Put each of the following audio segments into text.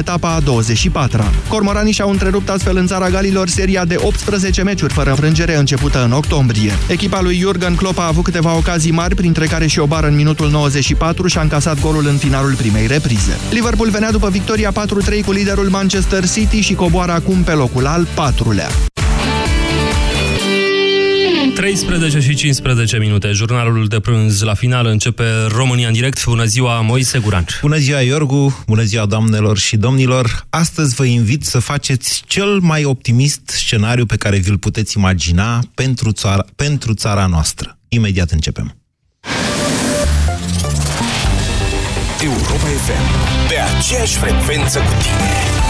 etapa a 24-a. Cormoranii și-au întrerupt astfel în țara Galilor seria de 18 meciuri fără înfrângere începută în octombrie. Echipa lui Jurgen Klopp a avut câteva ocazii mari, printre care și o bară în minutul 94 și a încasat golul în finalul primei reprize. Liverpool venea după victoria 4-3 cu liderul Manchester City și coboară acum pe locul al patrulea. 13 și 15 minute. Jurnalul de prânz la final începe România în direct. Bună ziua, Moise Guran. Bună ziua, Iorgu. Bună ziua, doamnelor și domnilor. Astăzi vă invit să faceți cel mai optimist scenariu pe care vi-l puteți imagina pentru țara, pentru țara noastră. Imediat începem. Europa FM. Pe aceeași frecvență cu tine.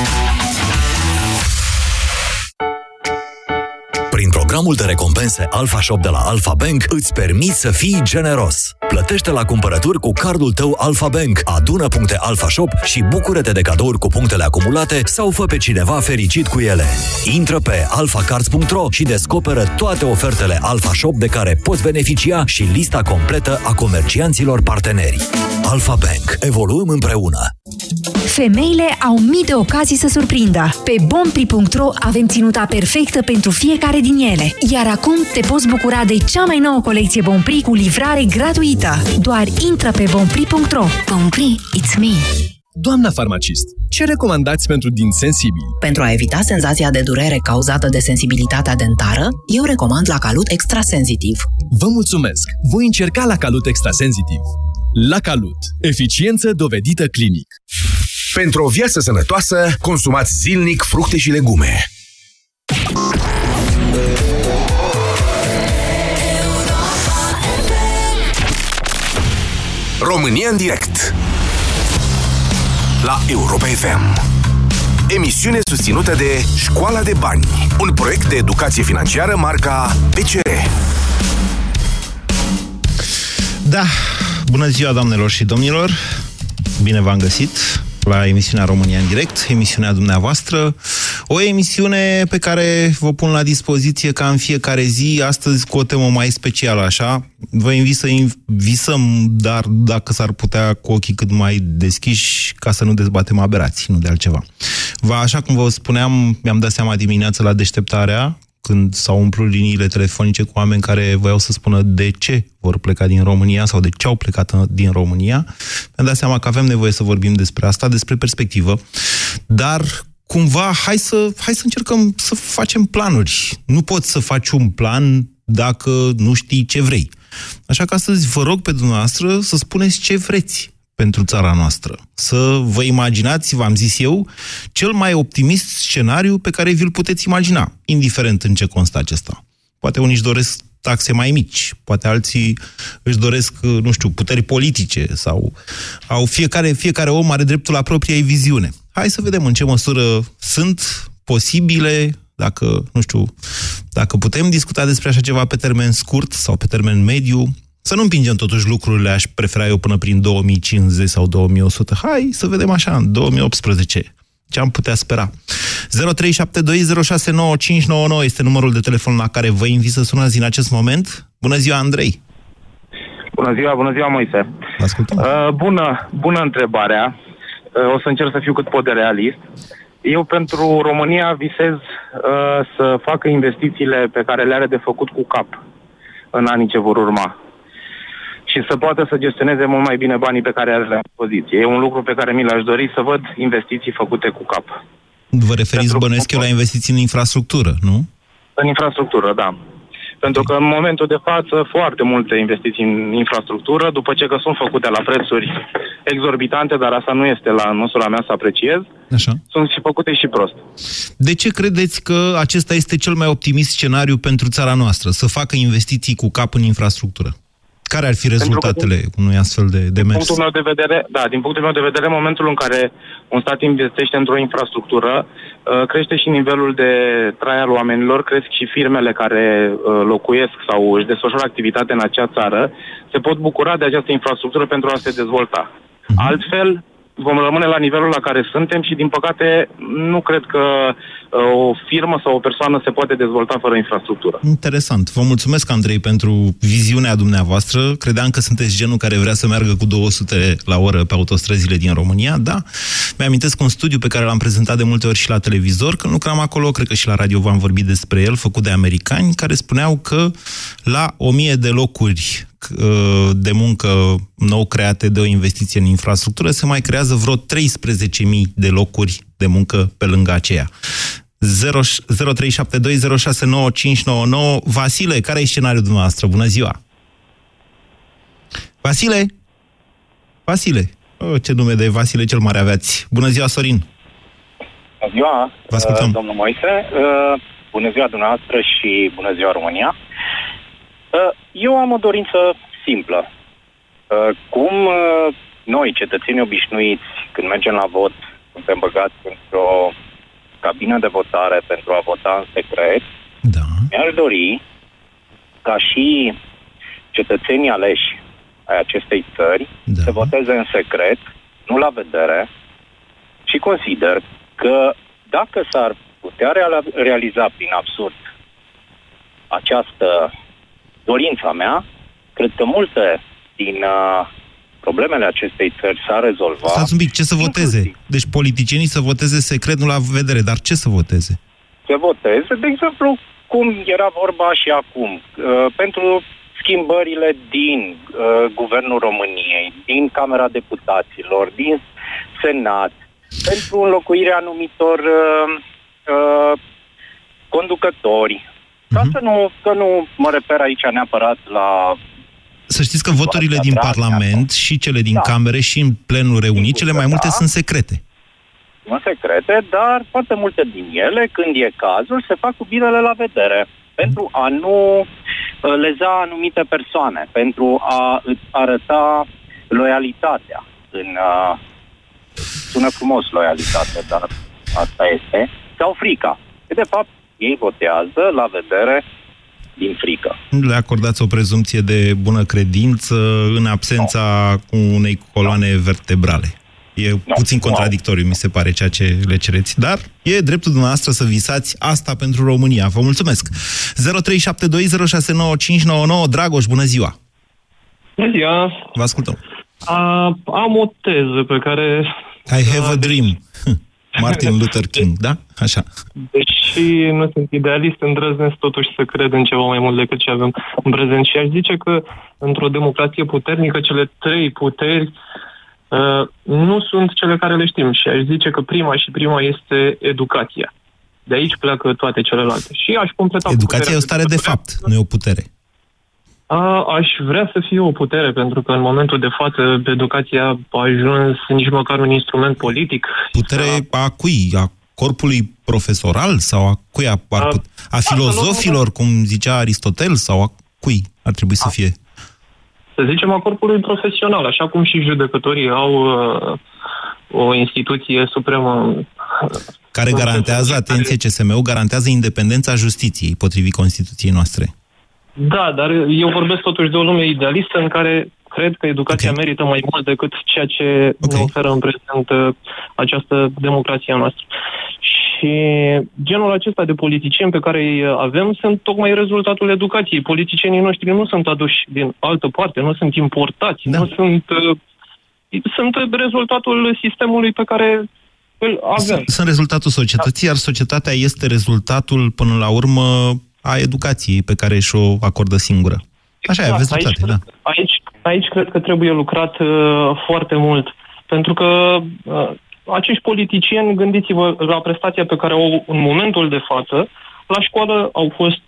Prin programul de recompense Alpha Shop de la Alpha Bank îți permiți să fii generos. Plătește la cumpărături cu cardul tău Alpha Bank, adună puncte Alpha Shop și bucură-te de cadouri cu punctele acumulate sau fă pe cineva fericit cu ele. Intră pe alphacards.ro și descoperă toate ofertele Alpha Shop de care poți beneficia și lista completă a comercianților parteneri. Alpha Bank. Evoluăm împreună. Femeile au mii de ocazii să surprindă. Pe bompri.ro avem ținuta perfectă pentru fiecare din ele. Iar acum te poți bucura de cea mai nouă colecție Bompri cu livrare gratuită. Doar intră pe bompri.ro. Bompri, it's me! Doamna farmacist, ce recomandați pentru din sensibil? Pentru a evita senzația de durere cauzată de sensibilitatea dentară, eu recomand la Calut Extrasensitiv. Vă mulțumesc! Voi încerca la Calut Extrasensitiv. La Calut. Eficiență dovedită clinic. Pentru o viață sănătoasă, consumați zilnic fructe și legume. România în direct. La Europa FM Emisiune susținută de Școala de Bani Un proiect de educație financiară marca PCR Da, bună ziua doamnelor și domnilor. Bine v-am găsit la emisiunea România în direct, emisiunea dumneavoastră, o emisiune pe care vă pun la dispoziție ca în fiecare zi, astăzi cu o temă mai specială, așa. Vă invit să visăm, dar dacă s-ar putea cu ochii cât mai deschiși, ca să nu dezbatem aberații, nu de altceva. Va, așa cum vă spuneam, mi-am dat seama dimineața la deșteptarea, când s-au umplut liniile telefonice cu oameni care voiau să spună de ce vor pleca din România sau de ce au plecat din România, mi-am dat seama că avem nevoie să vorbim despre asta, despre perspectivă, dar cumva hai să, hai să încercăm să facem planuri. Nu poți să faci un plan dacă nu știi ce vrei. Așa că astăzi vă rog pe dumneavoastră să spuneți ce vreți pentru țara noastră. Să vă imaginați, v-am zis eu, cel mai optimist scenariu pe care vi-l puteți imagina, indiferent în ce constă acesta. Poate unii își doresc taxe mai mici, poate alții își doresc, nu știu, puteri politice sau au fiecare, fiecare om are dreptul la propria viziune. Hai să vedem în ce măsură sunt posibile, dacă, nu știu, dacă putem discuta despre așa ceva pe termen scurt sau pe termen mediu, să nu împingem totuși lucrurile, aș prefera eu până prin 2050 sau 2100. Hai să vedem așa, în 2018. Ce am putea spera? 0372069599 este numărul de telefon la care vă invit să sunați în acest moment. Bună ziua, Andrei! Bună ziua, bună ziua, Moise! Ascultăm. Uh, bună, bună întrebarea. Uh, o să încerc să fiu cât pot de realist. Eu pentru România visez uh, să facă investițiile pe care le are de făcut cu cap în anii ce vor urma și să poată să gestioneze mult mai bine banii pe care are la dispoziție. E un lucru pe care mi l-aș dori să văd investiții făcute cu cap. Vă referiți, bănuiesc eu, la investiții în infrastructură, nu? În infrastructură, da. Pentru că în momentul de față foarte multe investiții în infrastructură, după ce că sunt făcute la prețuri exorbitante, dar asta nu este la măsura mea să apreciez, Așa. sunt și făcute și prost. De ce credeți că acesta este cel mai optimist scenariu pentru țara noastră, să facă investiții cu cap în infrastructură? Care ar fi rezultatele unui astfel de demers? Din punctul meu de vedere, da, din punctul meu de vedere, în momentul în care un stat investește într-o infrastructură, uh, crește și nivelul de trai al oamenilor, cresc și firmele care uh, locuiesc sau își desfășoară activitate în acea țară, se pot bucura de această infrastructură pentru a se dezvolta. Uh-huh. Altfel, vom rămâne la nivelul la care suntem și, din păcate, nu cred că uh, o firmă sau o persoană se poate dezvolta fără infrastructură. Interesant. Vă mulțumesc, Andrei, pentru viziunea dumneavoastră. Credeam că sunteți genul care vrea să meargă cu 200 la oră pe autostrăzile din România, da? Mi-amintesc un studiu pe care l-am prezentat de multe ori și la televizor, când lucram acolo, cred că și la radio v-am vorbit despre el, făcut de americani, care spuneau că la 1000 de locuri Uh, de muncă nou create de o investiție în infrastructură, se mai creează vreo 13.000 de locuri de muncă pe lângă aceea. 0372069599 Vasile, care e scenariul dumneavoastră? Bună ziua! Vasile? Vasile? Oh, ce nume de Vasile cel mare aveați. Bună ziua, Sorin! Bună ziua, Vă ascultăm. domnul Moise. Uh, bună ziua dumneavoastră și bună ziua România. Uh, eu am o dorință simplă. Uh, cum uh, noi, cetățenii obișnuiți, când mergem la vot, suntem băgați într-o cabină de votare pentru a vota în secret, da. mi-aș dori ca și cetățenii aleși ai acestei țări da. să voteze în secret, nu la vedere, și consider că dacă s-ar putea realiza prin absurd această dorința mea, cred că multe din uh, problemele acestei țări s-a rezolvat. Stați un pic, ce să voteze? Inclusiv. Deci politicienii să voteze secret, nu la vedere, dar ce să voteze? Să voteze, de exemplu, cum era vorba și acum, uh, pentru schimbările din uh, Guvernul României, din Camera Deputaților, din Senat, pentru înlocuirea anumitor uh, uh, conducători, ca mhm. să nu, că nu mă refer aici neapărat la... Să știți că voturile din Parlament și cele din da. Camere și în plenul reunii, cele mai multe da. sunt secrete. Sunt secrete, dar foarte multe din ele, când e cazul, se fac cu binele la vedere. Pentru a nu uh, leza anumite persoane, pentru a arăta loialitatea în... Uh, sună frumos loialitate, dar asta este. Sau frica. De fapt, ei votează la vedere din frică. Le acordați o prezumție de bună credință în absența no. unei coloane no. vertebrale. E no. puțin contradictoriu, mi se pare, ceea ce le cereți. Dar e dreptul dumneavoastră să visați asta pentru România. Vă mulțumesc! 0372069599 Dragoș, bună ziua! Bună ziua! Vă ascultăm! A, am o teză pe care... I have a dream. Martin Luther King, da? Așa. Deși nu sunt idealist, îndrăznesc totuși să cred în ceva mai mult decât ce avem în prezent. Și aș zice că într-o democrație puternică, cele trei puteri uh, nu sunt cele care le știm. Și aș zice că prima și prima este educația. De aici pleacă toate celelalte. Și aș completa... Educația e o stare de fapt, nu e o putere. A, aș vrea să fie o putere, pentru că în momentul de față educația a ajuns nici măcar un instrument politic. Putere a cui? A corpului profesoral sau a cui? A, a, a filozofilor, cum zicea Aristotel, sau a cui ar trebui să fie? Să zicem a corpului profesional, așa cum și judecătorii au uh, o instituție supremă care garantează, atenție, CSM-ul garantează independența justiției, potrivit Constituției noastre. Da, dar eu vorbesc totuși de o lume idealistă în care cred că educația okay. merită mai mult decât ceea ce okay. ne oferă în prezent uh, această democrație noastră. Și genul acesta de politicieni pe care îi avem sunt tocmai rezultatul educației. Politicienii noștri nu sunt aduși din altă parte, nu sunt importați, da. nu sunt... Uh, sunt rezultatul sistemului pe care îl avem. Sunt rezultatul societății, iar societatea este rezultatul, până la urmă, a educației pe care și-o acordă singură. Așa exact, e, aveți aici, da. Aici, aici cred că trebuie lucrat uh, foarte mult. Pentru că uh, acești politicieni, gândiți-vă la prestația pe care au în momentul de față, la școală au fost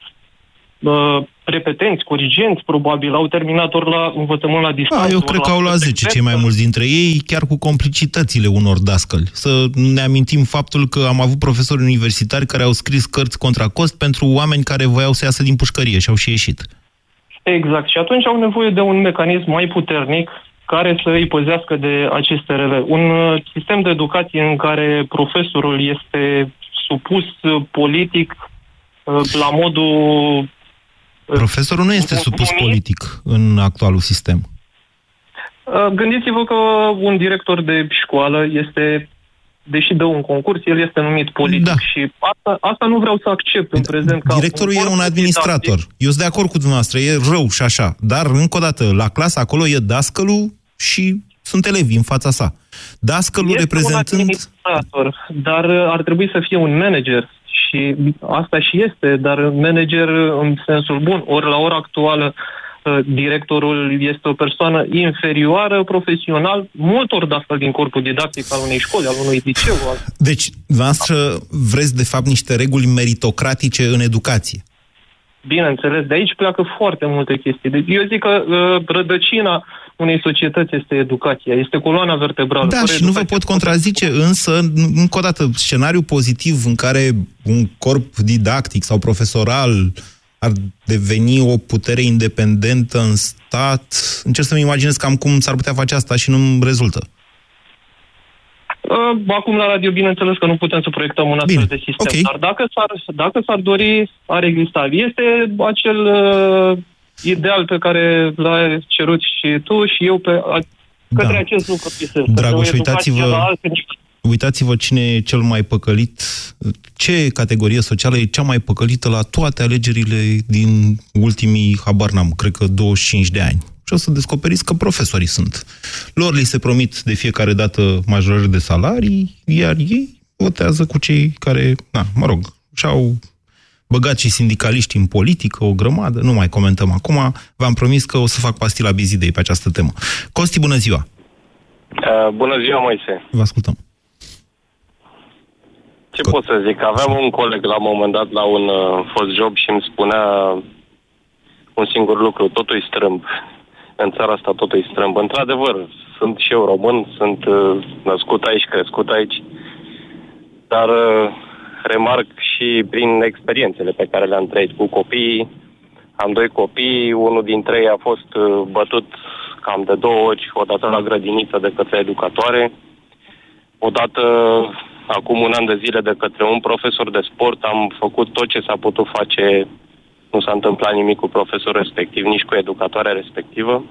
uh, repetenți, corigenți, probabil, au terminat ori la învățământ la distanță. Da, eu cred că au la 10 cei mai mulți dintre ei, chiar cu complicitățile unor dascăli. Să ne amintim faptul că am avut profesori universitari care au scris cărți contra cost pentru oameni care voiau să iasă din pușcărie și au și ieșit. Exact. Și atunci au nevoie de un mecanism mai puternic care să îi păzească de aceste rele. Un uh, sistem de educație în care profesorul este supus uh, politic uh, la modul... Profesorul nu este supus politic în actualul sistem. Gândiți-vă că un director de școală este deși dă un concurs, el este numit politic da. și asta, asta nu vreau să accept în prezent. Ca Directorul e un administrator. Eu sunt de acord cu dumneavoastră, e rău și așa. Dar, încă o dată, la clasă acolo e dascălul și sunt elevi în fața sa. Dascălul este reprezentând... un administrator, dar ar trebui să fie un manager. Și asta și este, dar manager în sensul bun. Ori la ora actuală directorul este o persoană inferioară profesional multor de astfel din corpul didactic al unei școli, al unui liceu. Al... Deci, voastră vreți de fapt niște reguli meritocratice în educație. Bineînțeles, de aici pleacă foarte multe chestii. Deci eu zic că uh, rădăcina unei societăți este educația, este coloana vertebrală. Da, și nu vă pot contrazice, însă, încă o dată, scenariu pozitiv în care un corp didactic sau profesoral ar deveni o putere independentă în stat. Încerc să-mi imaginez cam cum s-ar putea face asta și nu-mi rezultă. Uh, acum la radio, bineînțeles că nu putem să proiectăm un astfel de sistem, okay. dar dacă s-ar, dacă s-ar dori, ar exista. Este acel uh, ideal pe care l-ai cerut și tu și eu pe, a, către da. acest lucru Dragoș, uitați-vă, Uitați-vă cine e cel mai păcălit, ce categorie socială e cea mai păcălită la toate alegerile din ultimii, habar n-am, cred că 25 de ani. Și o să descoperiți că profesorii sunt. Lor li se promit de fiecare dată majorări de salarii, iar ei votează cu cei care, na, mă rog, și-au băgat și sindicaliști în politică, o grămadă, nu mai comentăm acum. V-am promis că o să fac pastila bizidei pe această temă. Costi, bună ziua! Uh, bună ziua, Moise! Vă ascultăm! Ce pot să zic? Aveam un coleg la un moment dat la un uh, fost job și îmi spunea un singur lucru, totul e strâmb. În țara asta totul e strâmb. Într-adevăr, sunt și eu român, sunt uh, născut aici, crescut aici, dar uh, remarc și prin experiențele pe care le-am trăit cu copiii. Am doi copii, unul dintre ei a fost uh, bătut cam de două ori, odată la grădiniță de către educatoare, odată acum un an de zile de către un profesor de sport. Am făcut tot ce s-a putut face. Nu s-a întâmplat nimic cu profesorul respectiv, nici cu educatoarea respectivă.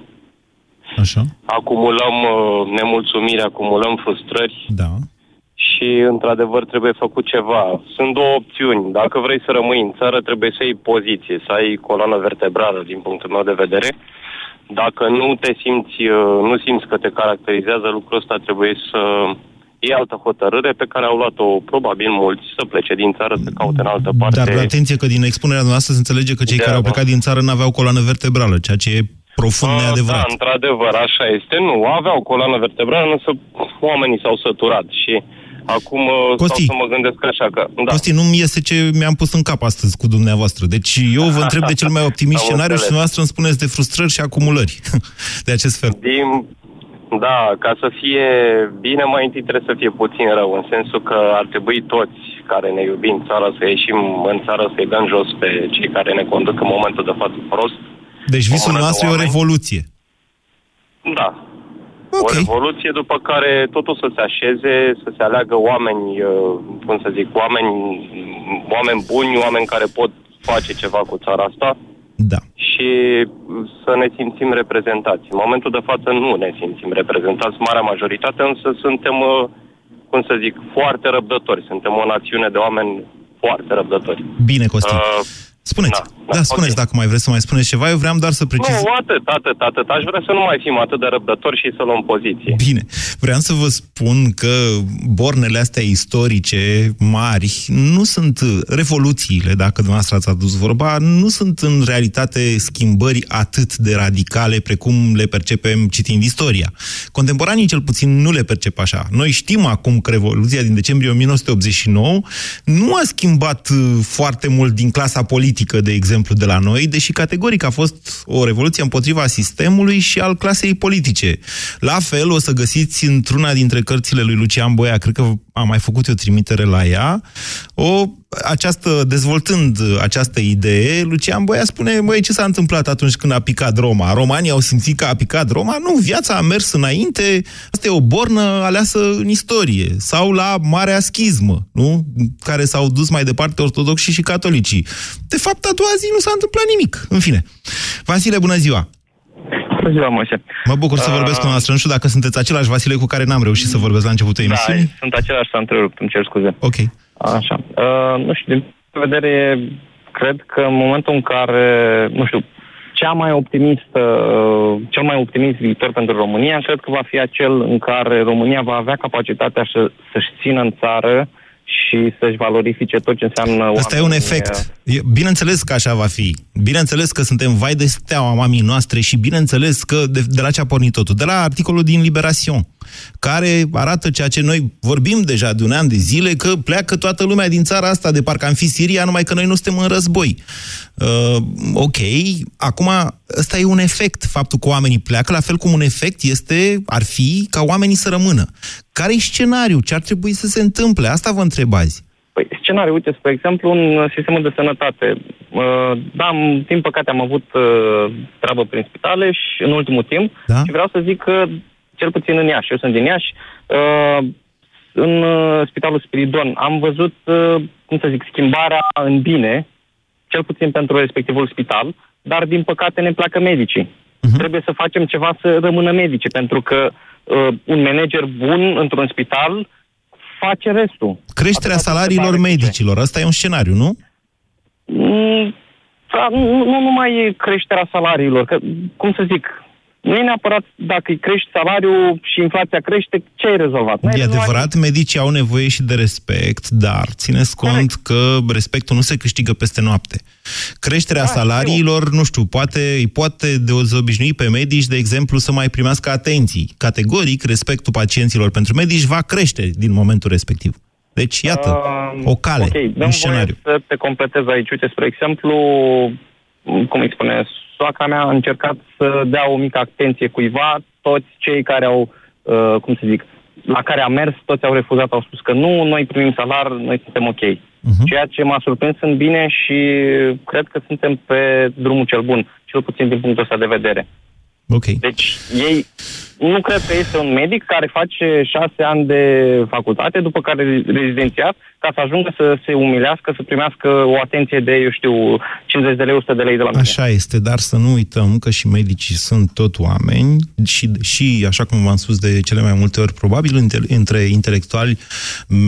Așa. Acumulăm uh, nemulțumiri, acumulăm frustrări. Da. Și, într-adevăr, trebuie făcut ceva. Sunt două opțiuni. Dacă vrei să rămâi în țară, trebuie să iei poziție, să ai coloană vertebrală, din punctul meu de vedere. Dacă nu te simți, uh, nu simți că te caracterizează lucrul ăsta, trebuie să e altă hotărâre pe care au luat-o probabil mulți să plece din țară, să caute în altă parte. Dar atenție că din expunerea noastră se înțelege că cei de care au plecat din țară nu aveau coloană vertebrală, ceea ce e profund A, neadevărat. Da, într-adevăr, așa este. Nu, aveau coloană vertebrală, însă oamenii s-au săturat și Acum uh, Costi, stau să mă gândesc așa că... Da. Costi, nu mi este ce mi-am pus în cap astăzi cu dumneavoastră. Deci eu vă întreb de cel mai optimist scenariu și dumneavoastră îmi spuneți de frustrări și acumulări de acest fel. Din da, ca să fie bine, mai întâi trebuie să fie puțin rău, în sensul că ar trebui toți care ne iubim țara să ieșim în țară să-i dăm jos pe cei care ne conduc în momentul de față prost. Deci visul nostru e o revoluție. Da. Okay. O revoluție după care totul să se așeze, să se aleagă oameni, uh, cum să zic, oameni, oameni buni, oameni care pot face ceva cu țara asta da. Și să ne simțim reprezentați. În momentul de față nu ne simțim reprezentați, marea majoritate, însă suntem, uh, cum să zic, foarte răbdători. Suntem o națiune de oameni foarte răbdători. Bine, Costi. Uh, Spuneți. Da, da, da spuneți okay. dacă mai vreți să mai spuneți ceva. Eu vreau doar să precizez. Nu, atât, atât, atât. Aș vrea să nu mai fim atât de răbdători și să luăm poziție. Bine. Vreau să vă spun că bornele astea istorice mari nu sunt revoluțiile, dacă dumneavoastră ați adus vorba, nu sunt în realitate schimbări atât de radicale precum le percepem citind istoria. Contemporanii cel puțin nu le percep așa. Noi știm acum că Revoluția din decembrie 1989 nu a schimbat foarte mult din clasa politică politică, de exemplu, de la noi, deși categoric a fost o revoluție împotriva sistemului și al clasei politice. La fel o să găsiți într-una dintre cărțile lui Lucian Boia, cred că am mai făcut o trimitere la ea, o, această, dezvoltând această idee, Lucian Boia spune, măi, ce s-a întâmplat atunci când a picat Roma? Romanii au simțit că a picat Roma? Nu, viața a mers înainte, asta e o bornă aleasă în istorie, sau la Marea Schismă, nu? Care s-au dus mai departe ortodoxii și catolicii. De fapt, a doua zi nu s-a întâmplat nimic. În fine. Vasile, bună ziua! Bună ziua, Moise. Mă bucur să vorbesc cu noastră. Nu știu dacă sunteți același Vasile cu care n-am reușit să vorbesc la începutul emisiunii. Da, sunt același, s-a întrerupt, îmi cer scuze. Ok. Așa. Uh, nu știu, din punct de vedere, cred că în momentul în care, nu știu, cea mai optimistă, uh, cel mai optimist viitor pentru România, cred că va fi acel în care România va avea capacitatea să, să-și țină în țară uh, și să-și valorifice tot ce înseamnă Asta e un efect. Bineînțeles că așa va fi. Bineînțeles că suntem vai de steaua mamii noastre și bineînțeles că de, de la ce a pornit totul? De la articolul din Liberation, care arată ceea ce noi vorbim deja de un an de zile, că pleacă toată lumea din țara asta, de parcă am fi Siria, numai că noi nu suntem în război. Uh, ok, acum ăsta e un efect, faptul că oamenii pleacă, la fel cum un efect este, ar fi ca oamenii să rămână. Care e scenariul? Ce ar trebui să se întâmple? Asta vă întreb azi. Păi, scenariu, uite, spre exemplu, în sistemul de sănătate. Uh, da, am, din păcate am avut uh, treabă prin spitale și în ultimul timp da? și vreau să zic că, cel puțin în Iași, eu sunt din Iași, uh, în Spitalul Spiridon am văzut, cum să zic, schimbarea în bine, cel puțin pentru respectivul spital, dar din păcate ne placă medicii. Uh-huh. Trebuie să facem ceva să rămână medici, pentru că uh, un manager bun într-un spital face restul. Creșterea Atâta salariilor medicilor, asta e un scenariu, nu? Mm, da, nu, nu numai creșterea salariilor, că, cum să zic, nu e neapărat dacă îi crești salariul și inflația crește, ce ai rezolvat? E rezolvat adevărat, medicii au nevoie și de respect, dar țineți cont Corect. că respectul nu se câștigă peste noapte. Creșterea da, salariilor, eu. nu știu, poate, îi poate dezobișnui pe medici, de exemplu, să mai primească atenții. Categoric, respectul pacienților pentru medici va crește din momentul respectiv. Deci, iată, uh, o cale, okay, un scenariu. să te completez aici. Uite, spre exemplu, cum îi spune, soacra mea a încercat să dea o mică atenție cuiva, toți cei care au, uh, cum să zic, la care a mers, toți au refuzat, au spus că nu, noi primim salar, noi suntem ok. Uh-huh. Ceea ce m-a surprins în bine și cred că suntem pe drumul cel bun, cel puțin din punctul ăsta de vedere. Okay. Deci ei nu cred că este un medic care face șase ani de facultate, după care rezidențiat, ca să ajungă să se umilească, să primească o atenție de, eu știu, 50 de lei, 100 de lei de la mine. Așa este, dar să nu uităm că și medicii sunt tot oameni și, și așa cum v-am spus de cele mai multe ori, probabil între intelectuali,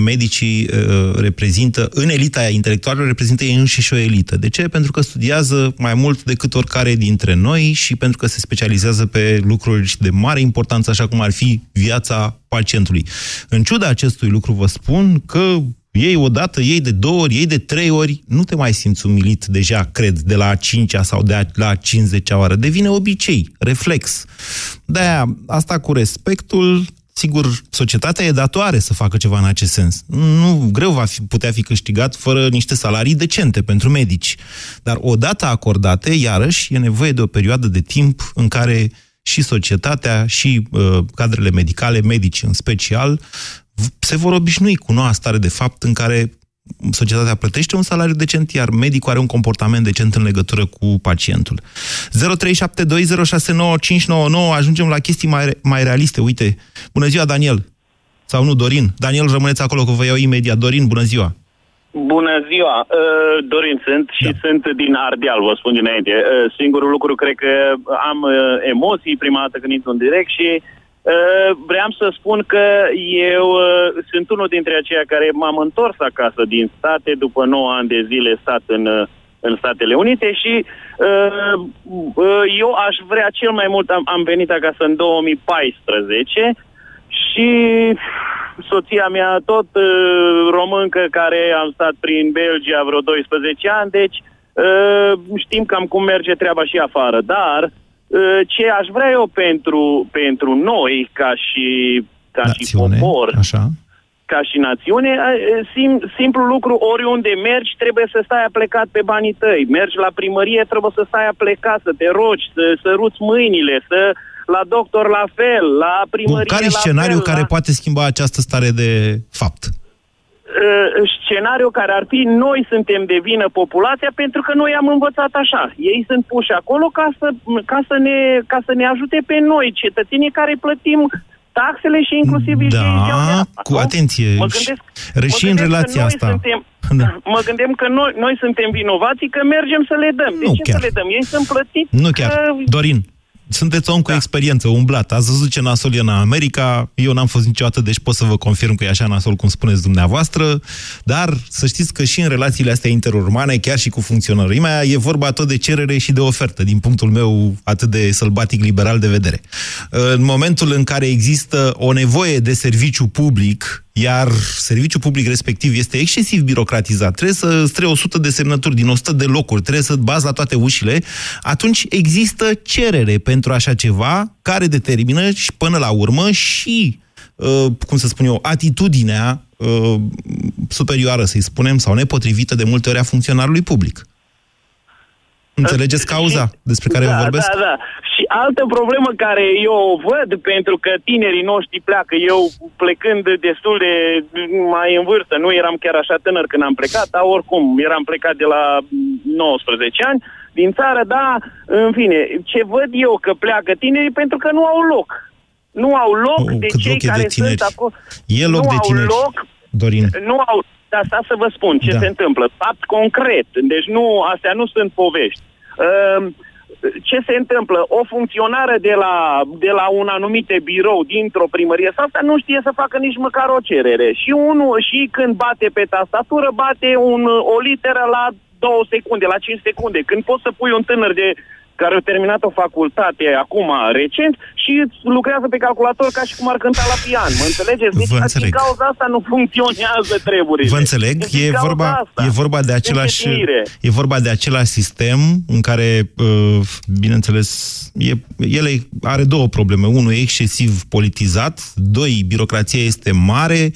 medicii uh, reprezintă, în elita intelectuală reprezintă ei înșiși o elită. De ce? Pentru că studiază mai mult decât oricare dintre noi și pentru că se specializează pe lucruri de mare importanță, așa cum ar fi viața pacientului. În ciuda acestui lucru vă spun că ei odată, ei de două ori, ei de trei ori, nu te mai simți umilit deja, cred, de la a cincea sau de la a cincizecea oară. Devine obicei, reflex. De-aia, asta cu respectul, sigur, societatea e datoare să facă ceva în acest sens. Nu, greu va fi, putea fi câștigat fără niște salarii decente pentru medici. Dar odată acordate, iarăși, e nevoie de o perioadă de timp în care și societatea, și uh, cadrele medicale, medici în special, se vor obișnui cu noua stare de fapt în care societatea plătește un salariu decent, iar medicul are un comportament decent în legătură cu pacientul. 0372069599 ajungem la chestii mai, mai realiste. Uite, bună ziua, Daniel! Sau nu, Dorin. Daniel, rămâneți acolo, că vă iau imediat. Dorin, bună ziua! Bună ziua! Uh, Dorin sunt și da. sunt din Ardeal, vă spun dinainte. Uh, singurul lucru, cred că am uh, emoții prima dată când intru în direct și Uh, vreau să spun că eu uh, sunt unul dintre aceia care m-am întors acasă din state după 9 ani de zile stat în, uh, în Statele Unite și uh, uh, eu aș vrea cel mai mult, am, am venit acasă în 2014 și soția mea tot uh, româncă care am stat prin Belgia vreo 12 ani, deci uh, știm cam cum merge treaba și afară, dar uh, Uh, ce aș vrea eu pentru, pentru noi, ca și, ca națiune, și popor, așa. ca și națiune, uh, sim, simplu lucru, oriunde mergi, trebuie să stai aplecat pe banii tăi. Mergi la primărie, trebuie să stai aplecat, să te rogi, să, să ruți mâinile, să la doctor la fel, la Bun, primărie care e la scenariul fel, care la... poate schimba această stare de fapt? Uh, scenariu care ar fi noi suntem de vină populația pentru că noi am învățat așa. Ei sunt puși acolo ca să, ca să, ne, ca să ne ajute pe noi, cetățenii care plătim taxele și inclusiv și Da, cu atenție. Mă gândesc, Re- mă și în gândesc că relația noi asta. Suntem, Da. Mă gândim că noi, noi suntem vinovații că mergem să le dăm. De Nu ce chiar. să le dăm? Ei sunt plătiți Nu chiar. că Dorin, sunteți om cu experiență, umblat. Ați văzut ce nasol e în America. Eu n-am fost niciodată, deci pot să vă confirm că e așa nasol cum spuneți dumneavoastră. Dar să știți că și în relațiile astea interurmane, chiar și cu funcționărimea, e vorba tot de cerere și de ofertă, din punctul meu atât de sălbatic liberal de vedere. În momentul în care există o nevoie de serviciu public, iar serviciul public respectiv este excesiv birocratizat, trebuie să strei 100 de semnături din 100 de locuri, trebuie să bazi la toate ușile, atunci există cerere pentru așa ceva care determină și până la urmă și, uh, cum să spun eu, atitudinea uh, superioară, să-i spunem, sau nepotrivită de multe ori a funcționarului public. Înțelegeți cauza despre care da, vă vorbesc? Da, da. Și altă problemă care eu o văd, pentru că tinerii noștri pleacă, eu plecând destul de mai în vârstă, nu eram chiar așa tânăr când am plecat, dar oricum eram plecat de la 19 ani din țară, da, în fine, ce văd eu că pleacă tinerii pentru că nu au loc. Nu au loc Oh, de cât cei loc e de care tineri. sunt acolo. E loc nu de au tineri. loc Dorin. nu au, dar asta să vă spun ce Da. se întâmplă. Fapt concret. Deci nu, astea nu sunt povești. Uh, ce se întâmplă? O funcționară de la, de la un anumite birou dintr-o primărie sau asta nu știe să facă nici măcar o cerere. Și unul, și când bate pe tastatură, bate un, o literă la două secunde, la 5 secunde. Când poți să pui un tânăr de care a terminat o facultate acum recent și lucrează pe calculator ca și cum ar cânta la pian. Mă înțelegeți? Deci Vă din înțeleg. cauza asta nu funcționează treburile. Vă înțeleg, Deci, din e cauza vorba, asta. e vorba de același Încetinire. e vorba de același sistem în care, uh, bineînțeles, e, ele are două probleme. Unul e excesiv politizat, doi, birocrația este mare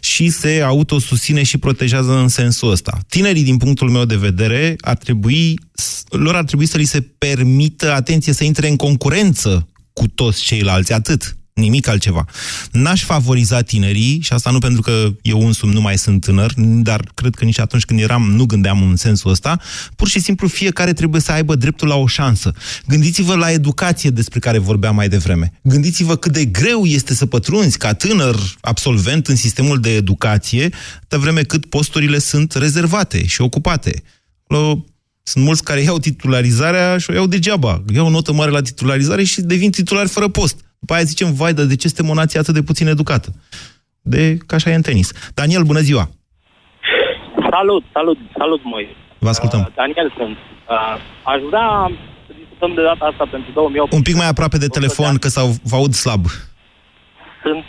și se autosusține și protejează în sensul ăsta. Tinerii, din punctul meu de vedere, ar trebui, s- lor ar trebui să li se permită, atenție, să intre în concurență cu toți ceilalți, atât nimic altceva. N-aș favoriza tinerii, și asta nu pentru că eu însumi nu mai sunt tânăr, dar cred că nici atunci când eram nu gândeam în sensul ăsta, pur și simplu fiecare trebuie să aibă dreptul la o șansă. Gândiți-vă la educație despre care vorbeam mai devreme. Gândiți-vă cât de greu este să pătrunzi ca tânăr absolvent în sistemul de educație, de vreme cât posturile sunt rezervate și ocupate. Lo- sunt mulți care iau titularizarea și o iau degeaba. Iau o notă mare la titularizare și devin titulari fără post. După aia zicem, vai, dar de ce suntem o nație atât de puțin educată? De ca așa e în tenis. Daniel, bună ziua! Salut, salut, salut, moi. Vă ascultăm. Uh, Daniel sunt. Uh, aș vrea să discutăm de data asta pentru 2008. Un pic mai aproape de telefon, că sau vă aud slab. Sunt,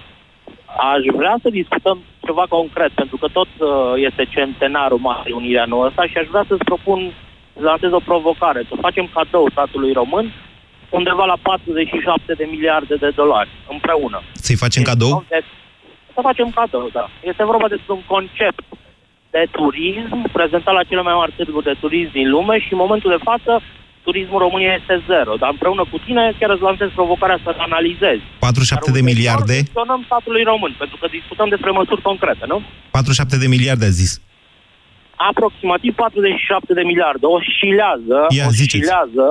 aș vrea să discutăm ceva concret, pentru că tot uh, este centenarul Marii Unire anul ăsta și aș vrea să-ți propun, să lansez o provocare, să facem cadou statului român undeva la 47 de miliarde de dolari împreună. Să-i facem cadou? De, să facem cadou, da. Este vorba despre un concept de turism prezentat la cele mai mari târguri de turism din lume și în momentul de față turismul României este zero. Dar împreună cu tine chiar îți lansez provocarea să analizezi. 47 de miliarde? Gestionăm statului român, pentru că discutăm despre măsuri concrete, nu? 47 de miliarde a zis. Aproximativ 47 de miliarde. O șilează, Ia, o ziceți. șilează,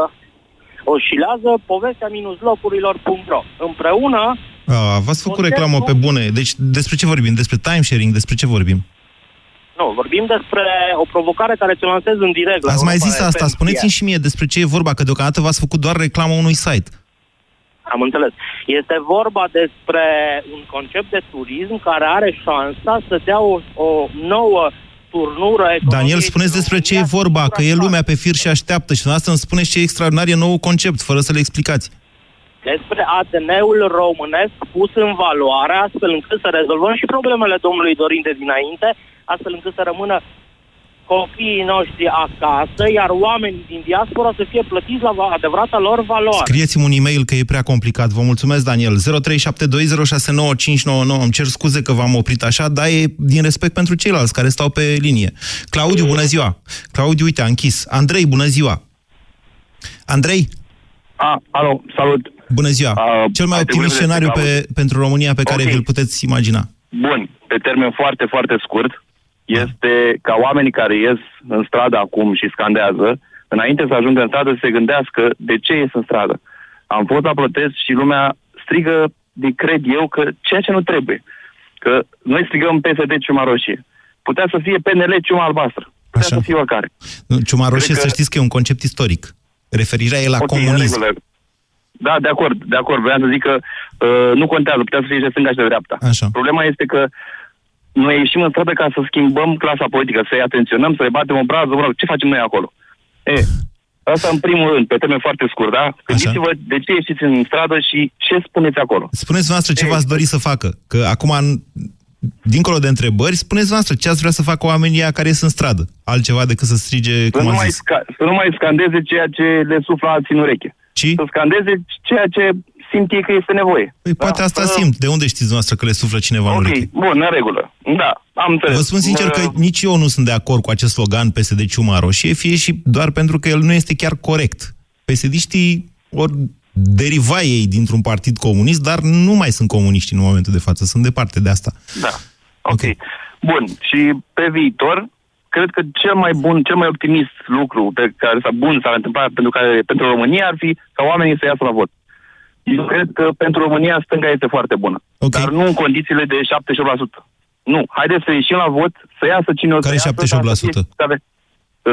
o șilează povestea minus locurilor.ro. Împreună A, v-ați făcut Conceptul- reclamă pe bune. Deci despre ce vorbim? Despre timesharing? Despre ce vorbim? Nu, vorbim despre o provocare care ți-o lansez în direct. la Ați mai Europa zis asta. FM. Spuneți-mi și mie despre ce e vorba, că deocamdată v-ați făcut doar reclamă unui site. Am înțeles. Este vorba despre un concept de turism care are șansa să dea o, o nouă turnură economiei. Daniel, spuneți despre ce e vorba, că e lumea pe fir și așteaptă și dumneavoastră îmi spuneți ce extraordinar e nou concept, fără să le explicați. Despre ADN-ul românesc pus în valoare, astfel încât să rezolvăm și problemele domnului Dorin de dinainte, astfel încât să rămână copiii noștri acasă, iar oamenii din diaspora să fie plătiți la va- adevărata lor valoare. Scrieți-mi un e-mail că e prea complicat. Vă mulțumesc, Daniel. 0372069599. Îmi cer scuze că v-am oprit așa, dar e din respect pentru ceilalți care stau pe linie. Claudiu, bună ziua! Claudiu, uite, a închis. Andrei, bună ziua! Andrei? A, alo, salut. Bună ziua! Uh, Cel mai ar trebui optimist să scenariu se pe, pentru România pe care Ok. vi-l puteți imagina. Bun, pe termen foarte, foarte scurt, este ca oamenii care ies în stradă acum și scandează, înainte să ajungă în stradă, să se gândească de ce ies în stradă. Am fost la protest și lumea strigă, de cred eu, că ceea ce nu trebuie. Că noi strigăm PSD ciuma roșie. Putea să fie PNL ciuma albastră. Putea Așa. să fie oricare. Nu, Ciuma roșie, Cred că- să știți că e un concept istoric. Referirea e la Ok, în comunism. regulă. Da, de acord, de acord. Vreau să zic că uh, nu contează, putea să fie și de stânga și de dreapta. Așa. Problema este că noi ieșim în stradă ca să schimbăm clasa politică, să-i atenționăm, să-i batem obrazul, mă rog, ce facem noi acolo? E, asta în primul rând, pe termen foarte scurt, da? Gândiți-vă de ce ieșiți în stradă și ce spuneți acolo. Spuneți noastră ce v-ați dori să facă. Că acum, în- dincolo de întrebări, spuneți noastră ce ați vrea să facă oamenii ăia care ies în stradă. Altceva decât să strige, Să cum nu, am mai zis. sca- să nu mai scandeze ceea ce le suflă alții în ureche. Ci? Să scandeze ceea ce simt ei că este nevoie. Păi poate asta Să- simt. De unde știți noastră că le suflă cineva în Ok, ureche? bun, în regulă. Da, am înțeles. Vă spun sincer că nici eu nu sunt de acord cu acest slogan PSD Ciuma Roșie, fie și doar pentru că el nu este chiar corect. PSD-știi ori deriva ei dintr-un partid comunist, dar nu mai sunt comuniști în momentul de față, sunt departe de asta. Da. Ok. Bun. Și pe viitor, cred că cel mai bun, cel mai optimist lucru pe care s-a bun s-ar întâmpla pentru, care, pentru România ar fi ca oamenii să iasă la vot. Eu cred că pentru România stânga este foarte bună. Okay. Dar nu în condițiile de 78%. Nu. Haideți să ieșim la vot, să iasă cine o să Care iasă. 78%? dar Să, fie- să, ave-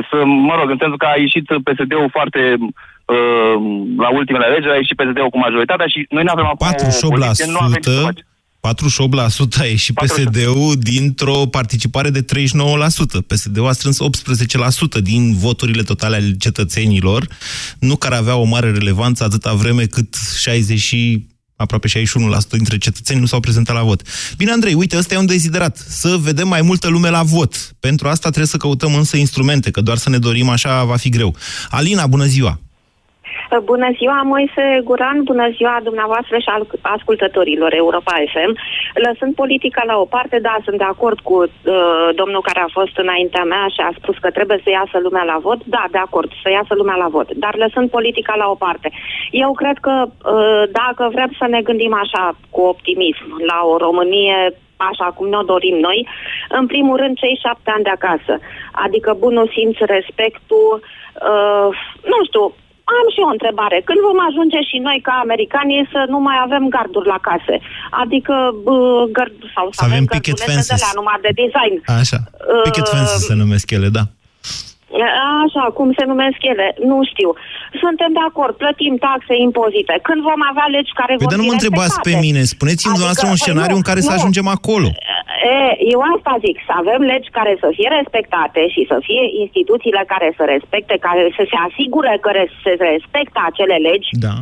să, mă rog, în sensul că a ieșit PSD-ul foarte uh, la ultimele alegeri, a ieșit PSD-ul cu majoritatea și noi nu avem acum o poziție, nu avem ce să 48%, facem. 48% a ieșit PSD-ul dintr-o participare de 39%. PSD-ul a strâns 18% din voturile totale ale cetățenilor, nu care aveau o mare relevanță atâta vreme cât 60 și aproape 61% dintre cetățeni nu s-au prezentat la vot. Bine, Andrei, uite, ăsta e un deziderat. Să vedem mai multă lume la vot. Pentru asta trebuie să căutăm însă instrumente, că doar să ne dorim așa va fi greu. Alina, bună ziua! Bună ziua, Moise Guran, bună ziua dumneavoastră și al ascultătorilor Europa FM. Lăsând politica la o parte, da, sunt de acord cu uh, domnul care a fost înaintea mea și a spus că trebuie să iasă lumea la vot. Da, de acord, să iasă lumea la vot. Dar lăsând politica la o parte, eu cred că uh, dacă vrem să ne gândim așa cu optimism la o Românie așa cum ne-o dorim noi, în primul rând cei șapte ani de acasă. Adică bunul simț, respectul, uh, nu știu, am și eu o întrebare. Când vom ajunge și noi ca americanii să nu mai avem garduri la case? Adică bă, gard, sau să, Să avem avem picket gărdulețe de fences. la numai de design. Așa. Picket fences se numesc ele, da. Așa, cum se numesc ele, nu știu. Suntem de acord, plătim taxe, impozite. Când vom avea legi care Păi vor dar nu fi mă întrebați pe respectate? mine, spuneți-mi Adică, dumneavoastră un păi scenariu nu, în care să nu. ajungem acolo. E, eu asta zic, să avem legi care să fie respectate și să fie instituțiile care să respecte, care să se asigure că re- se respectă acele legi. Da.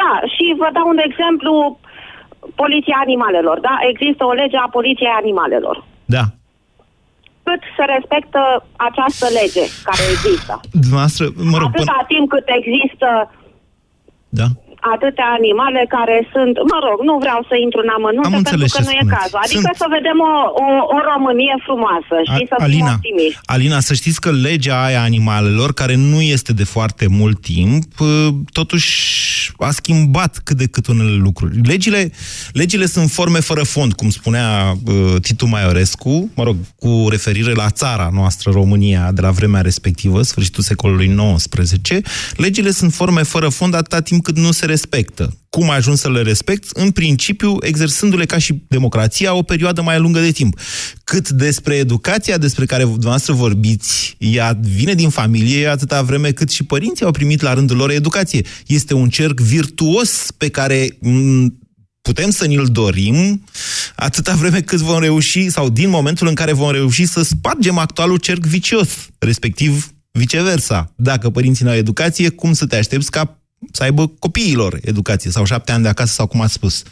Da, și vă dau un exemplu, poliția animalelor, da? Există o lege a poliției animalelor. Da. Cât se respectă această lege care există? Dumneavoastră, mă rog, Atâta până... timp cât există Da. Atâtea animale care sunt, mă rog, nu vreau să intru în amănunte Am pentru înțeles că ce nu e spuneți. cazul. Adică Sunt- să vedem o, o, o Românie frumoasă, știi, să fim Alina, optimiști. Alina, să știți că legea aia animalelor, care nu este de foarte mult timp, uh, totuși a schimbat cât de cât unele lucruri. Legile, legile sunt forme fără fond, cum spunea uh, Titu Maiorescu, mă rog, cu referire la țara noastră, România, de la vremea respectivă, sfârșitul secolului XIX. Legile sunt forme fără fond atâta timp cât nu se respectă. Cum ai ajuns să le respect? În principiu, exersându-le ca și democrația o perioadă mai lungă de timp. Cât despre educația despre care dumneavoastră vorbiți, ea vine din familie atâta vreme cât și părinții au primit la rândul lor educație. Este un cerc virtuos pe care m, putem să ni-l dorim atâta vreme cât vom reuși, sau din momentul în care vom reuși să spargem actualul cerc vicios, respectiv viceversa. Dacă părinții nu au educație, cum să te aștepți ca să aibă copiilor educație sau șapte ani de acasă sau cum ați spus.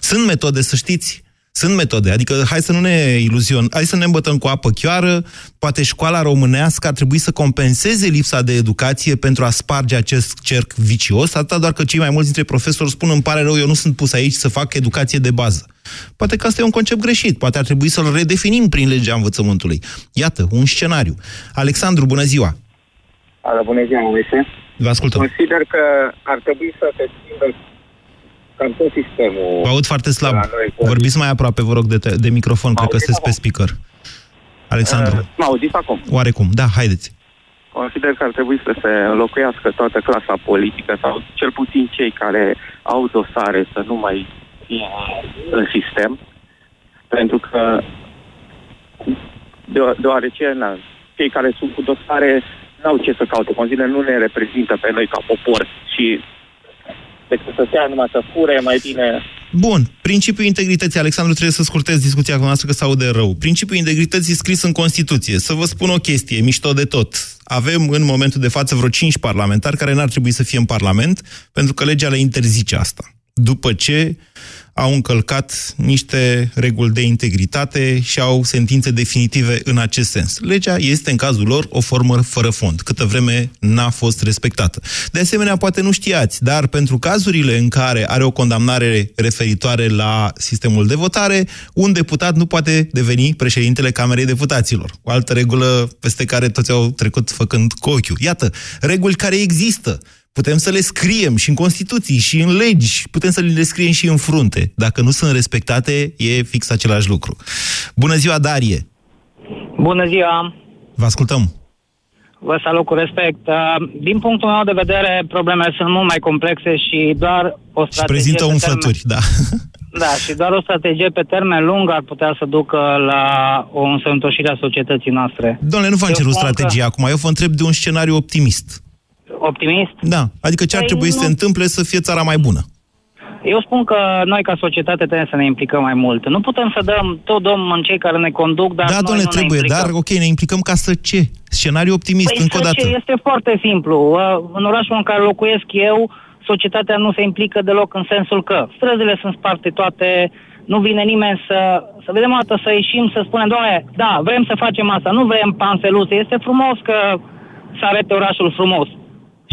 Sunt metode, să știți, sunt metode, adică hai să nu ne iluzion, hai să ne îmbătăm cu apă chioară, poate școala românească ar trebui să compenseze lipsa de educație pentru a sparge acest cerc vicios, atâta doar că cei mai mulți dintre profesori spun îmi pare rău, eu nu sunt pus aici să fac educație de bază. Poate că asta e un concept greșit, poate ar trebui să-l redefinim prin legea învățământului. Iată, un scenariu. Alexandru, bună ziua! Alo, bună ziua, Moise. Vă ascultăm. Consider că ar trebui să se schimbe cam tot sistemul. Vă aud foarte slab. de la noi. Vorbiți mai aproape, vă rog, de, te- de microfon, cred că sunteți pe speaker. Alexandru, Uh, mă auziți acum? oarecum. Da, haideți. Consider că ar trebui să se înlocuiască toată clasa politică sau cel puțin cei care au dosare să nu mai fie în sistem, pentru că de- deoarece na, cei care sunt cu dosare n-au ce să caute. Consider nu ne reprezintă pe noi ca popor și decât să stea numai să fure, mai bine Bun, principiul integrității, Alexandru, trebuie să scurtez discuția cu noastră că se aude rău. Principiul integrității scris în Constituție. Să vă spun o chestie, mișto de tot. Avem în momentul de față vreo 5 parlamentari care n-ar trebui să fie în Parlament, pentru că legea le interzice asta. După ce au încălcat niște reguli de integritate și au sentințe definitive în acest sens. Legea este, în cazul lor, o formă fără fond, câtă vreme n-a fost respectată. De asemenea, poate nu știați, dar pentru cazurile în care are o condamnare referitoare la sistemul de votare, un deputat nu poate deveni președintele Camerei Deputaților. O altă regulă peste care toți au trecut făcând cu ochiul. Iată, reguli care există. Putem să le scriem și în Constituții și în legi, putem să le scriem și în frunte. Dacă nu sunt respectate, e fix același lucru. Bună ziua, Darie! Bună ziua! Vă ascultăm! Vă salut cu respect. Uh, Din punctul meu de vedere, problemele sunt mult mai complexe și doar o Și strategie prezintă pe umflături, da. Termen, da, și doar o strategie pe termen lung ar putea să ducă la o însănătoșire a societății noastre. Domnule, nu v-am Eu cerut spun că- strategie acum, eu vă întreb de un scenariu optimist. Optimist? Da, adică ce ar Păi trebui să nu- se întâmple să fie țara mai bună? Eu spun că noi ca societate trebuie să ne implicăm mai mult. Nu putem să dăm tot domn în cei care ne conduc, dar da, noi domnule, nu ne trebuie, implicăm. dar ok, ne implicăm ca să ce? Scenariu optimist, Păi încă o să dată. ce? Este foarte simplu. Uh, În orașul în care locuiesc eu, societatea nu se implică deloc în sensul că străzile sunt sparte toate, nu vine nimeni să, să vedem o dată, să ieșim, să spunem, doamne, da, vrem să facem asta, nu vrem panseluțe, este frumos că să arete orașul frumos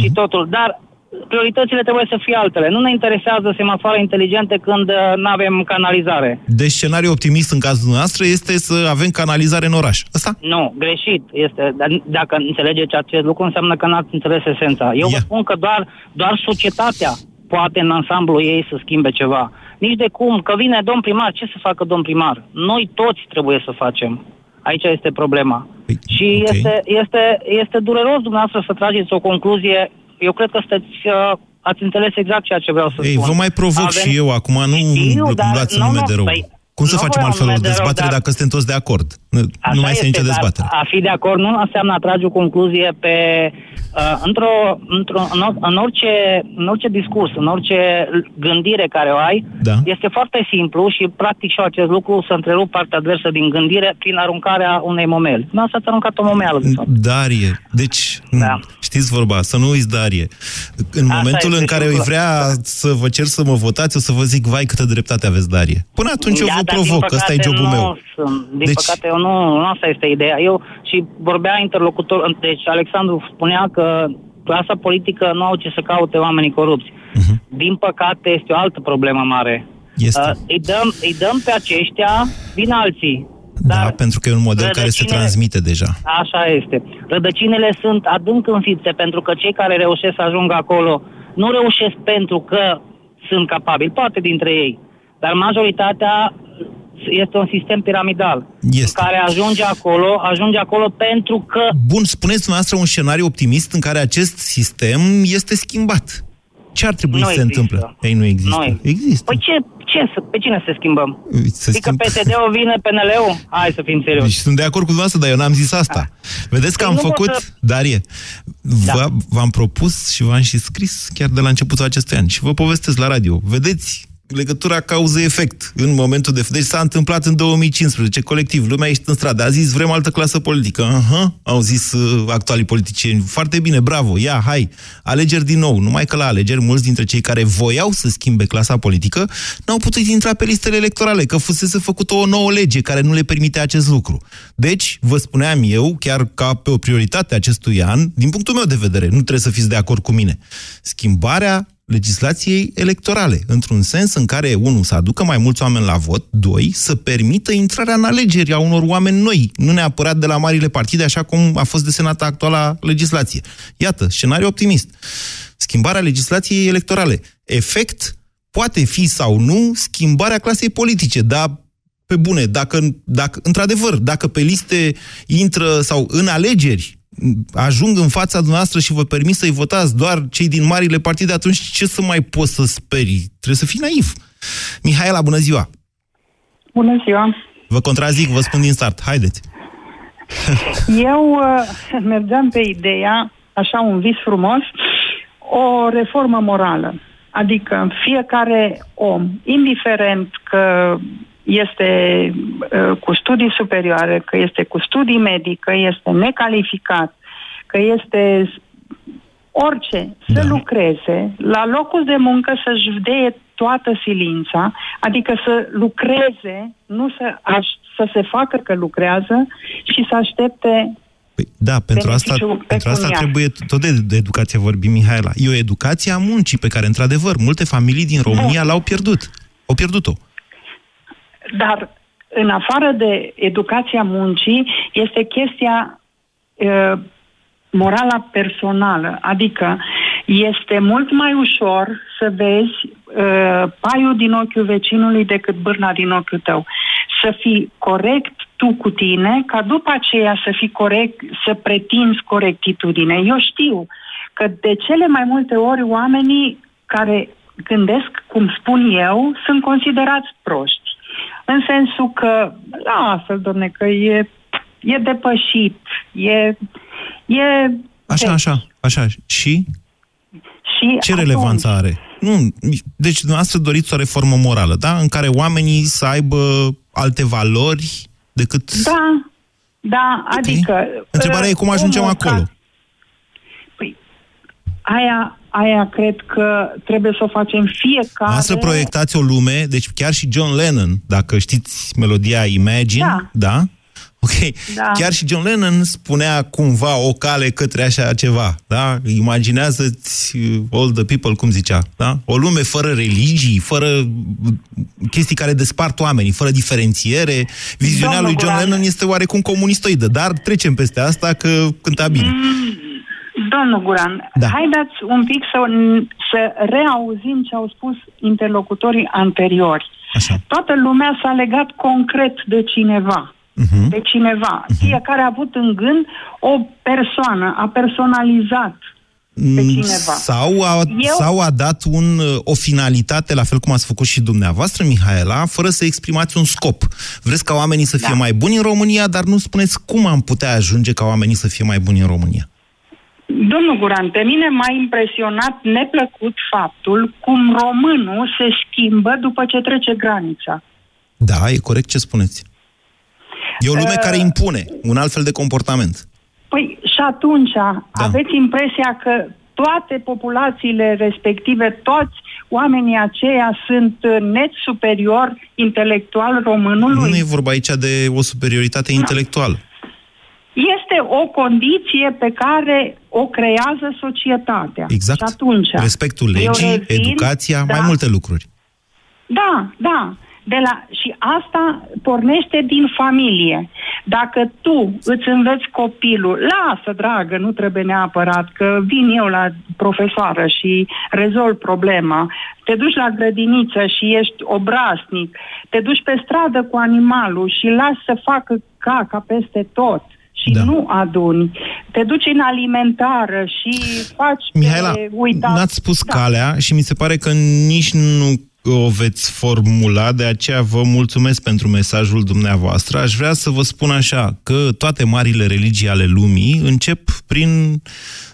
și totul, dar prioritățile trebuie să fie altele. Nu ne interesează semafoare inteligente când nu avem canalizare. Deci scenariu optimist în cazul nostru este să avem canalizare în oraș. Asta? Nu, greșit. Este, dar dacă înțelegeți acest lucru, înseamnă că n-ați înțeles esența. Eu vă spun că doar, doar societatea poate în ansamblu ei să schimbe ceva. Nici de cum, că vine domn primar, ce să facă domn primar? Noi toți trebuie să facem. Aici este problema. Și ok. este, este, este dureros dumneavoastră să trageți o concluzie. Eu cred că sunteți, uh, ați înțeles exact ceea ce vreau să Ei, spun. vă mai provoc Avem- și eu acum, nu Știu, îmi dar luați nu, nume nu, de rău. păi, Cum să nu facem vreau altfel o nume de rău, dezbatere dar- dacă suntem toți de acord? Nu, Așa nu mai este nicio dar dezbatere. A fi de acord nu înseamnă a trage o concluzie pe uh, într-o, într-o, în, or- în, orice, în orice discurs, în orice gândire care o ai, Da. este foarte simplu și practic și eu acest lucru să întrerup partea adversă din gândire prin aruncarea unei momeli. Nu ați aruncat o momeală, de fapt. Darie, deci, da. știți vorba, să nu uiți Darie. În Asta momentul este în care simplu. îi vrea să vă cer să mă votați, o să vă zic, vai, câtă dreptate aveți, Darie. Până atunci eu Da, vă dar din provoc, ăsta e păcate jobul nu meu. Sunt. Din Deci- păcate, eu nu, nu asta este ideea. Eu și vorbea interlocutor, deci Alexandru spunea că clasa politică nu au ce să caute oamenii corupți. Din păcate, este o altă problemă mare. Mhm. Este. Uh, îi, dăm, îi dăm pe aceștia, vin alții. Da, pentru că e un model care se rădăcinile- transmite deja. Așa este. Rădăcinile sunt adânc înfipte pentru că cei care reușesc să ajungă acolo nu reușesc pentru că sunt capabili, poate dintre ei, dar majoritatea este un sistem piramidal. Este. În care ajunge acolo, ajunge acolo pentru că Bun, spuneți dumneavoastră un scenariu optimist în care acest sistem este schimbat. Ce ar trebui Nu să se există. întâmple? Ei, nu există. Noi. Există. Păi ce, ce, să- pe cine să schimbăm? Se Adică schimb- PSD-ul vine, PNL-ul? Hai să fim serioși. Deci sunt de acord cu dumneavoastră, dar eu n-am zis asta. Vedeți că Păi am nu pot făcut, să- Darie, v- v-am propus și v-am și scris chiar de la începutul acestui an și vă povestesc la radio. Vedeți legătura cauză-efect în momentul de... Deci s-a întâmplat în 2015, colectiv, lumea ești în stradă, a zis vrem altă clasă politică. Aha, au zis uh, actualii politicieni, foarte bine, bravo, ia, hai, alegeri din nou. Numai că la alegeri, mulți dintre cei care voiau să schimbe clasa politică n-au putut intra pe listele electorale, că fusese făcută o nouă lege care nu le permite acest lucru. Deci, vă spuneam eu, chiar ca pe o prioritate acestui an, din punctul meu de vedere, nu trebuie să fiți de acord cu mine, schimbarea legislației electorale, într-un sens în care, unul, să aducă mai mulți oameni la vot, doi, să permită intrarea în alegeri a unor oameni noi, nu neapărat de la marile partide, așa cum a fost desenată actuala legislație. Iată, scenariu optimist. Schimbarea legislației electorale. Efect poate fi sau nu schimbarea clasei politice, dar pe bune, dacă, dacă într-adevăr, dacă pe liste intră sau în alegeri ajung în fața dumneavoastră și vă permit să-i votați doar cei din marile partide, atunci ce să mai poți să speri? Trebuie să fii naiv. Mihaela, bună ziua! Bună ziua! Vă contrazic, vă spun din start. Haideți! Eu uh, mergeam pe ideea, așa un vis frumos, o reformă morală. Adică fiecare om, indiferent că este uh, cu studii superioare, că este cu studii medii, că este necalificat, că este orice, să da. lucreze, la locul de muncă să-și vdeie toată silința, adică să lucreze, nu să, aș, să se facă că lucrează și să aștepte Păi, da, pentru asta, pentru asta trebuie, tot de, de educație vorbim, Mihaela. E o educație a muncii pe care, într-adevăr, multe familii din România l-au pierdut. Au pierdut-o. Dar în afară de educația muncii, este chestia uh, morala personală. Adică este mult mai ușor să vezi uh, paiul din ochiul vecinului decât bârna din ochiul tău. Să fii corect tu cu tine, ca după aceea să fii corect, să pretinzi corectitudine. Eu știu că de cele mai multe ori oamenii care gândesc, cum spun eu, sunt considerați proști. În sensul că, lasă, domne, că e, e depășit, e... e așa, deci, așa, așa. Și? Și Ce atunci, relevanță are? Nu, deci dumneavoastră doriți o reformă morală, da? În care oamenii să aibă alte valori decât... Da, da, okay. adică... Întrebarea e cum ajungem acolo. Ca... Păi, aia, aia cred că trebuie să o facem fiecare... să proiectați o lume, deci chiar și John Lennon, dacă știți melodia Imagine, da? da? Ok. Da. Chiar și John Lennon spunea cumva o cale către așa ceva, da? Imaginează-ți uh, all the people, cum zicea, da? O lume fără religii, fără uh, chestii care despart oamenii, fără diferențiere. Viziunea Domnul lui John Guran. Lennon este oarecum comunistoidă, dar trecem peste asta că cânta bine. Mm, domnul Guran, da. haideți un pic să, să reauzim ce au spus interlocutorii anteriori. Așa. Toată lumea s-a legat concret de cineva uh-huh. de cineva. Uh-huh. Fiecare a avut în gând o persoană, a personalizat pe mm, cineva. Sau a, Eu... sau a dat un, o finalitate, la fel cum ați făcut și dumneavoastră, Mihaela, fără să exprimați un scop. Vreți ca oamenii să fie da. mai buni în România, dar nu spuneți cum am putea ajunge ca oamenii să fie mai buni în România. Domnul Guran, pe mine m-a impresionat neplăcut faptul cum românul se schimbă după ce trece granița. Da, e corect ce spuneți. E o lume uh, care impune un alt fel de comportament. Păi și atunci da. aveți impresia că toate populațiile respective, toți oamenii aceia sunt net superior intelectual românului? Nu e vorba aici de o superioritate intelectuală. Este o condiție pe care o creează societatea. Exact. Și atunci, Respectul legii, revin, educația, da, mai multe lucruri. Da, da. De la, și asta pornește din familie. Dacă tu îți înveți copilul, lasă, dragă, nu trebuie neapărat, că vin eu la profesoară și rezolv problema, te duci la grădiniță și ești obraznic, te duci pe stradă cu animalul și lași să facă caca peste tot și da. nu aduni. Te duci în alimentară și faci Mihaela, pe uitat. n-ați spus da. calea și mi se pare că nici nu o veți formula, de aceea vă mulțumesc pentru mesajul dumneavoastră. Aș vrea să vă spun așa, că toate marile religii ale lumii încep prin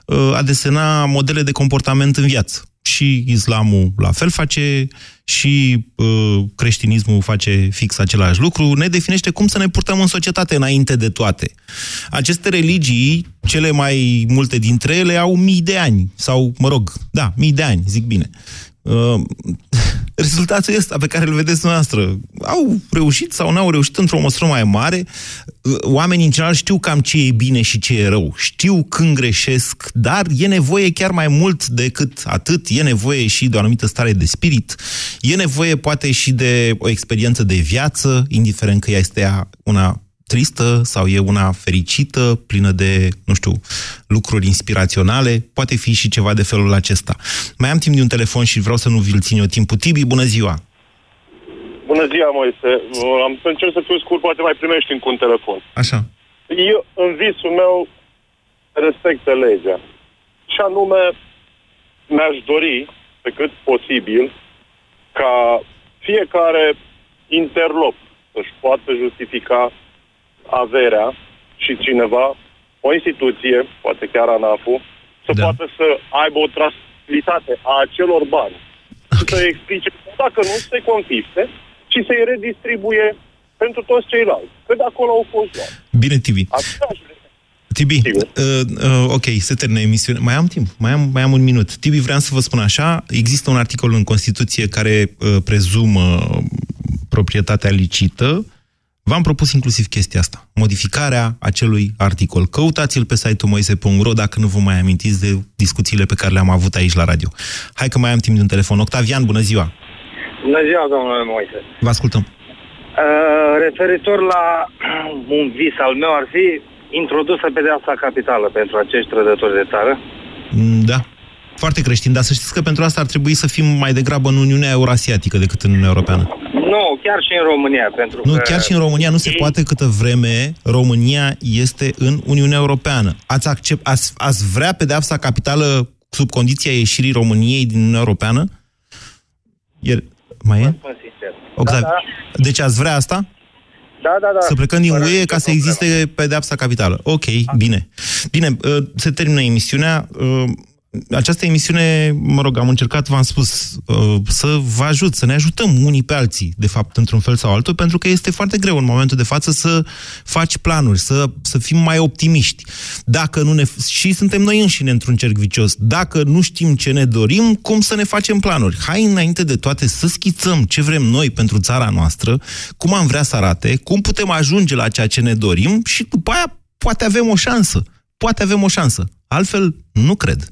uh, a desena modele de comportament în viață. Și islamul la fel face, și uh, creștinismul face fix același lucru, ne definește cum să ne purtăm în societate înainte de toate. Aceste religii, cele mai multe dintre ele, au mii de ani, sau, mă rog, da, mii de ani, zic bine. Uh, rezultatul ăsta pe care îl vedeți noastră. Au reușit sau n-au reușit într-o măsură mai mare. Uh, oamenii, în general, știu cam ce e bine și ce e rău. Știu când greșesc, dar e nevoie chiar mai mult decât atât. E nevoie și de o anumită stare de spirit. E nevoie, poate, și de o experiență de viață, indiferent că ea este una tristă sau e una fericită, plină de, nu știu, lucruri inspiraționale, poate fi și ceva de felul acesta. Mai am timp de un telefon și vreau să nu vi-l țin eu timpul. Tibi, bună ziua! Bună ziua, Moise! Am să încerc să fiu scurt, poate mai primești încă un telefon. Așa. Eu, în visul meu, respectă legea. Și anume, mi-aș dori, pe cât posibil, ca fiecare interlop să-și poată justifica averea și cineva, o instituție, poate chiar ANAF-ul, să da. poată să aibă o trasabilitate a acelor bani okay. și să explice dacă nu se confisce și să-i redistribuie pentru toți ceilalți. Că de acolo au fost luat. Bine, Tibi. Tibi, uh, uh, ok, se termină emisiunea. Mai am timp, mai am, mai am un minut. Tibi, vreau să vă spun așa, există un articol în Constituție care uh, prezumă proprietatea licită, V-am propus inclusiv chestia asta, modificarea acelui articol. Căutați-l pe site-ul moise.ro dacă nu vă mai amintiți de discuțiile pe care le-am avut aici la radio. Hai că mai am timp de un telefon. Octavian, bună ziua! Bună ziua, domnule Moise! Vă ascultăm. Uh, referitor la un vis al meu ar fi introdusă pedeapsa capitală pentru acești trădători de țară. Mm, da, foarte creștin, dar să știți că pentru asta ar trebui să fim mai degrabă în Uniunea Eurasiatică decât în Uniunea Europeană. Nu, chiar și în România. Pentru nu, că chiar și în România nu se poate câtă vreme România este în Uniunea Europeană. Ați, accept, ați, ați vrea pedeapsa capitală sub condiția ieșirii României din Uniunea Europeană? E, mai e? Da, da. Deci ați vrea asta? Da, da, da. Să plecăm din UE ca să existe pedeapsa capitală. Ok, bine. Bine, uh, se termină emisiunea. Uh, această emisiune, mă rog, am încercat, v-am spus, uh, să vă ajut, să ne ajutăm unii pe alții, de fapt, într-un fel sau altul, pentru că este foarte greu în momentul de față să faci planuri, să, să fim mai optimiști. Dacă nu ne... Și suntem noi înșine într-un cerc vicios. Dacă nu știm ce ne dorim, cum să ne facem planuri? Hai, înainte de toate, să schițăm ce vrem noi pentru țara noastră, cum am vrea să arate, cum putem ajunge la ceea ce ne dorim și după aia poate avem o șansă. Poate avem o șansă. Altfel, nu cred.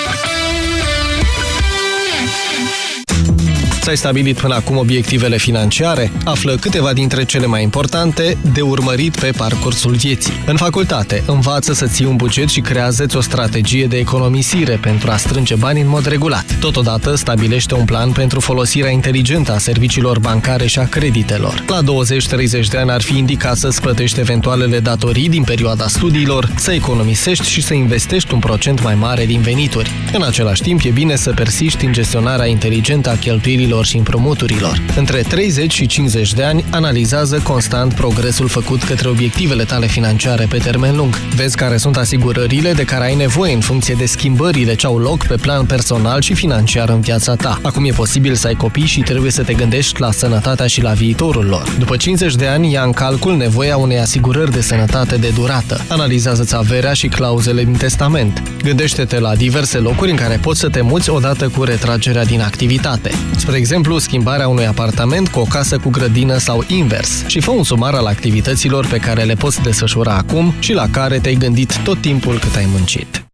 Ți-ai stabilit până acum obiectivele financiare? Află câteva dintre cele mai importante de urmărit pe parcursul vieții. În facultate, învață să ții un buget și creează o strategie de economisire pentru a strânge bani în mod regulat. Totodată, stabilește un plan pentru folosirea inteligentă a serviciilor bancare și a creditelor. La 20-30 de ani ar fi indicat să-ți plătești eventualele datorii din perioada studiilor, să economisești și să investești un procent mai mare din venituri. În același timp, e bine să persiști în gestionarea inteligentă a cheltuielilor creditelor și împrumuturilor. Între 30 și 50 de ani, analizează constant progresul făcut către obiectivele tale financiare pe termen lung. Vezi care sunt asigurările de care ai nevoie în funcție de schimbările ce au loc pe plan personal și financiar în viața ta. Acum e posibil să ai copii și trebuie să te gândești la sănătatea și la viitorul lor. După 50 de ani, ia în calcul nevoia unei asigurări de sănătate de durată. Analizează-ți averea și clauzele din testament. Gândește-te la diverse locuri în care poți să te muți odată cu retragerea din activitate. Spre exemplu, schimbarea unui apartament cu o casă cu grădină sau invers și fă un sumar al activităților pe care le poți desfășura acum și la care te-ai gândit tot timpul cât ai muncit.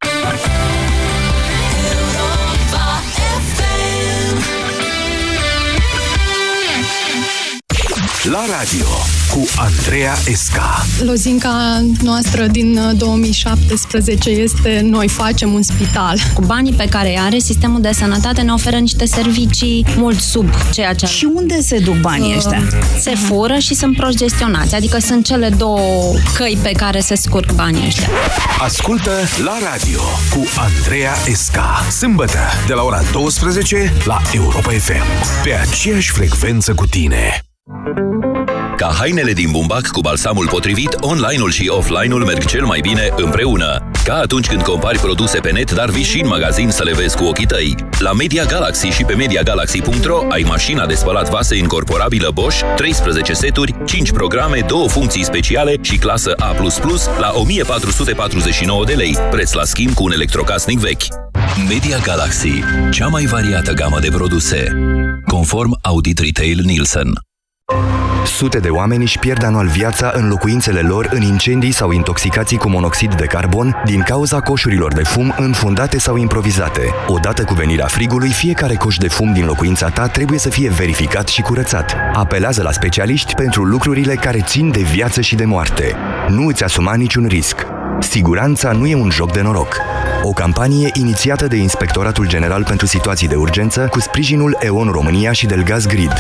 La radio cu Andreea Esca. Lozinca noastră din 2017 uh, este noi facem un spital. Cu banii pe care îi are, sistemul de sănătate ne oferă niște servicii mult sub ceea ce... Și unde se duc banii ăștia? Se fură și sunt prost gestionați. Adică sunt cele două căi pe care se scurg banii ăștia. Ascultă la radio cu Andreea Esca. Sâmbătă de la ora 12 la Europa FM. Pe aceeași frecvență cu tine. Ca hainele din bumbac cu balsamul potrivit, online-ul și offline-ul merg cel mai bine împreună. Ca atunci când compari produse pe net, dar vii și în magazin să le vezi cu ochii tăi. La Media Galaxy și pe MediaGalaxy.ro ai mașina de spălat vase incorporabilă Bosch, 13 seturi, 5 programe, 2 funcții speciale și clasă A++ la 1449 de lei, preț la schimb cu un electrocasnic vechi. Media Galaxy, cea mai variată gamă de produse, conform Audit Retail Nielsen. Sute de oameni își pierd anual viața în locuințele lor în incendii sau intoxicații cu monoxid de carbon din cauza coșurilor de fum înfundate sau improvizate. Odată cu venirea frigului, fiecare coș de fum din locuința ta trebuie să fie verificat și curățat. Apelează la specialiști pentru lucrurile care țin de viață și de moarte. Nu îți asuma niciun risc. Siguranța nu e un joc de noroc. O campanie inițiată de Inspectoratul General pentru Situații de Urgență cu sprijinul EON România și Delgaz Grid.